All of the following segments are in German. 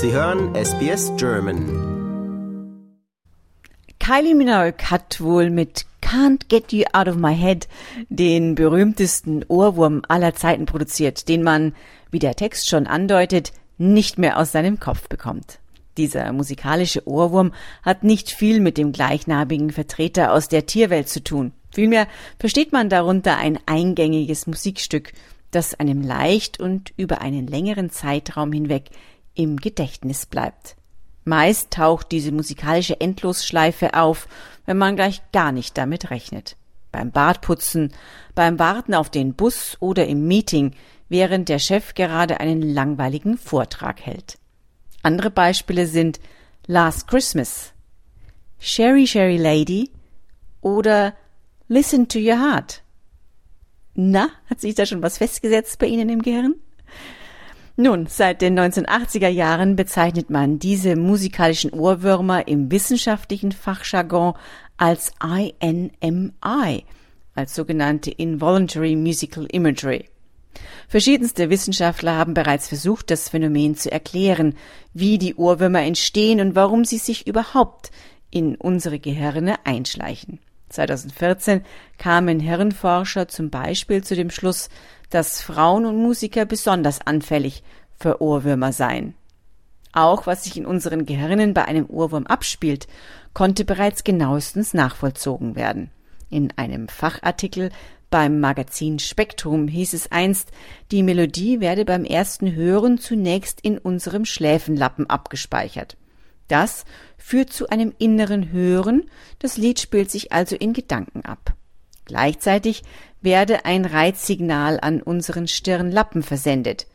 Sie hören SBS German. Kylie Minogue hat wohl mit Can't Get You Out of My Head den berühmtesten Ohrwurm aller Zeiten produziert, den man, wie der Text schon andeutet, nicht mehr aus seinem Kopf bekommt. Dieser musikalische Ohrwurm hat nicht viel mit dem gleichnamigen Vertreter aus der Tierwelt zu tun. Vielmehr versteht man darunter ein eingängiges Musikstück, das einem leicht und über einen längeren Zeitraum hinweg im Gedächtnis bleibt. Meist taucht diese musikalische Endlosschleife auf, wenn man gleich gar nicht damit rechnet. Beim Bartputzen, beim Warten auf den Bus oder im Meeting, während der Chef gerade einen langweiligen Vortrag hält. Andere Beispiele sind Last Christmas, Sherry Sherry Lady oder Listen to Your Heart. Na, hat sich da schon was festgesetzt bei Ihnen im Gehirn? Nun, seit den 1980er Jahren bezeichnet man diese musikalischen Ohrwürmer im wissenschaftlichen Fachjargon als INMI, als sogenannte Involuntary Musical Imagery. Verschiedenste Wissenschaftler haben bereits versucht, das Phänomen zu erklären, wie die Ohrwürmer entstehen und warum sie sich überhaupt in unsere Gehirne einschleichen. 2014 kamen Hirnforscher zum Beispiel zu dem Schluss, dass Frauen und Musiker besonders anfällig für Ohrwürmer seien. Auch was sich in unseren Gehirnen bei einem Ohrwurm abspielt, konnte bereits genauestens nachvollzogen werden. In einem Fachartikel beim Magazin Spektrum hieß es einst, die Melodie werde beim ersten Hören zunächst in unserem Schläfenlappen abgespeichert. Das führt zu einem inneren Hören, das Lied spielt sich also in Gedanken ab. Gleichzeitig werde ein Reizsignal an unseren Stirnlappen versendet.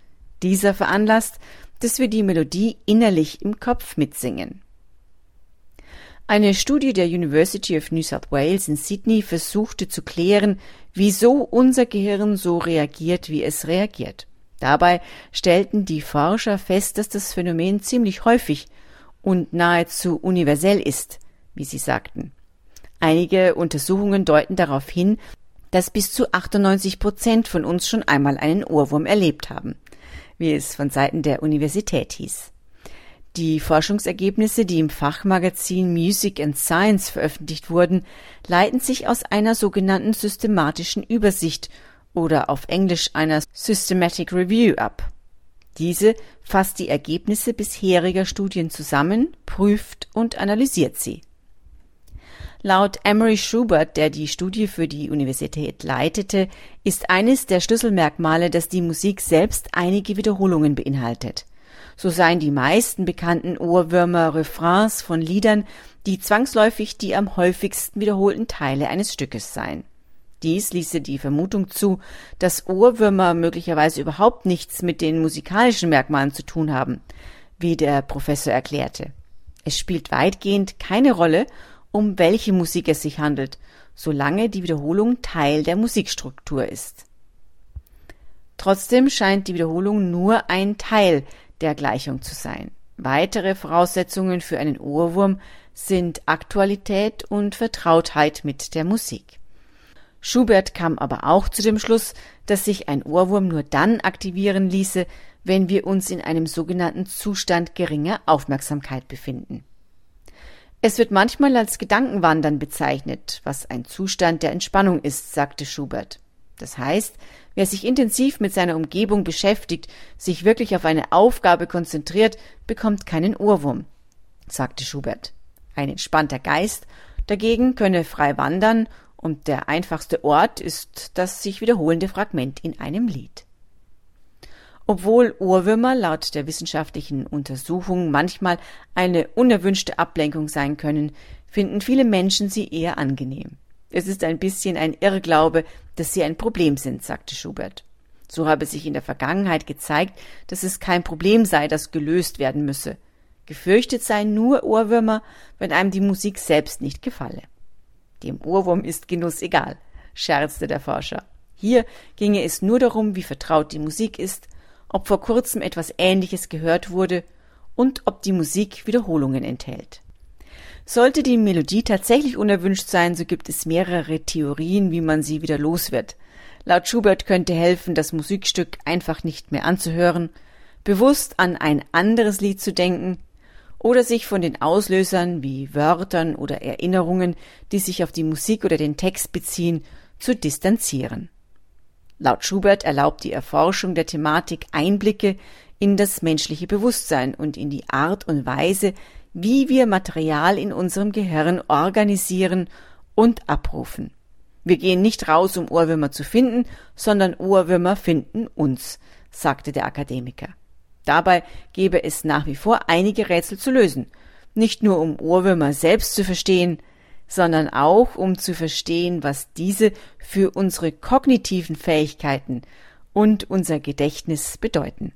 Dieser veranlasst, dass wir die Melodie innerlich im Kopf mitsingen. Eine Studie der University of New South Wales in Sydney versuchte zu klären, wieso unser Gehirn so reagiert, wie es reagiert. Dabei stellten die Forscher fest, dass das Phänomen ziemlich häufig und nahezu universell ist, wie sie sagten. Einige Untersuchungen deuten darauf hin, dass bis zu 98 Prozent von uns schon einmal einen Ohrwurm erlebt haben, wie es von Seiten der Universität hieß. Die Forschungsergebnisse, die im Fachmagazin Music and Science veröffentlicht wurden, leiten sich aus einer sogenannten systematischen Übersicht oder auf Englisch einer Systematic Review ab. Diese fasst die Ergebnisse bisheriger Studien zusammen, prüft und analysiert sie. Laut Emery Schubert, der die Studie für die Universität leitete, ist eines der Schlüsselmerkmale, dass die Musik selbst einige Wiederholungen beinhaltet so seien die meisten bekannten Ohrwürmer Refrains von Liedern, die zwangsläufig die am häufigsten wiederholten Teile eines Stückes seien. Dies ließe die Vermutung zu, dass Ohrwürmer möglicherweise überhaupt nichts mit den musikalischen Merkmalen zu tun haben, wie der Professor erklärte. Es spielt weitgehend keine Rolle, um welche Musik es sich handelt, solange die Wiederholung Teil der Musikstruktur ist. Trotzdem scheint die Wiederholung nur ein Teil der Gleichung zu sein. Weitere Voraussetzungen für einen Ohrwurm sind Aktualität und Vertrautheit mit der Musik. Schubert kam aber auch zu dem Schluss, dass sich ein Ohrwurm nur dann aktivieren ließe, wenn wir uns in einem sogenannten Zustand geringer Aufmerksamkeit befinden. Es wird manchmal als Gedankenwandern bezeichnet, was ein Zustand der Entspannung ist, sagte Schubert. Das heißt, wer sich intensiv mit seiner Umgebung beschäftigt, sich wirklich auf eine Aufgabe konzentriert, bekommt keinen Ohrwurm, sagte Schubert. Ein entspannter Geist dagegen könne frei wandern und der einfachste Ort ist das sich wiederholende Fragment in einem Lied. Obwohl Ohrwürmer laut der wissenschaftlichen Untersuchung manchmal eine unerwünschte Ablenkung sein können, finden viele Menschen sie eher angenehm. Es ist ein bisschen ein Irrglaube, dass sie ein Problem sind, sagte Schubert. So habe sich in der Vergangenheit gezeigt, dass es kein Problem sei, das gelöst werden müsse. Gefürchtet seien nur Ohrwürmer, wenn einem die Musik selbst nicht gefalle. Dem Ohrwurm ist Genuss egal, scherzte der Forscher. Hier ginge es nur darum, wie vertraut die Musik ist, ob vor kurzem etwas Ähnliches gehört wurde und ob die Musik Wiederholungen enthält. Sollte die Melodie tatsächlich unerwünscht sein, so gibt es mehrere Theorien, wie man sie wieder los wird. Laut Schubert könnte helfen, das Musikstück einfach nicht mehr anzuhören. bewusst an ein anderes Lied zu denken oder sich von den Auslösern wie Wörtern oder Erinnerungen, die sich auf die Musik oder den Text beziehen, zu distanzieren. Laut Schubert erlaubt die Erforschung der Thematik Einblicke in das menschliche Bewusstsein und in die Art und Weise, wie wir Material in unserem Gehirn organisieren und abrufen. Wir gehen nicht raus, um Ohrwürmer zu finden, sondern Ohrwürmer finden uns, sagte der Akademiker. Dabei gebe es nach wie vor einige Rätsel zu lösen, nicht nur um Ohrwürmer selbst zu verstehen, sondern auch um zu verstehen, was diese für unsere kognitiven Fähigkeiten und unser Gedächtnis bedeuten.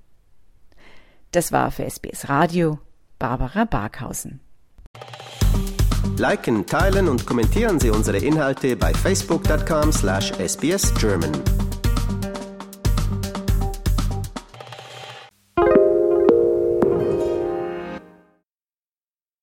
Das war für SBS Radio Barbara Barkhausen. Liken, teilen und kommentieren Sie unsere Inhalte bei facebook.com/sbsgerman.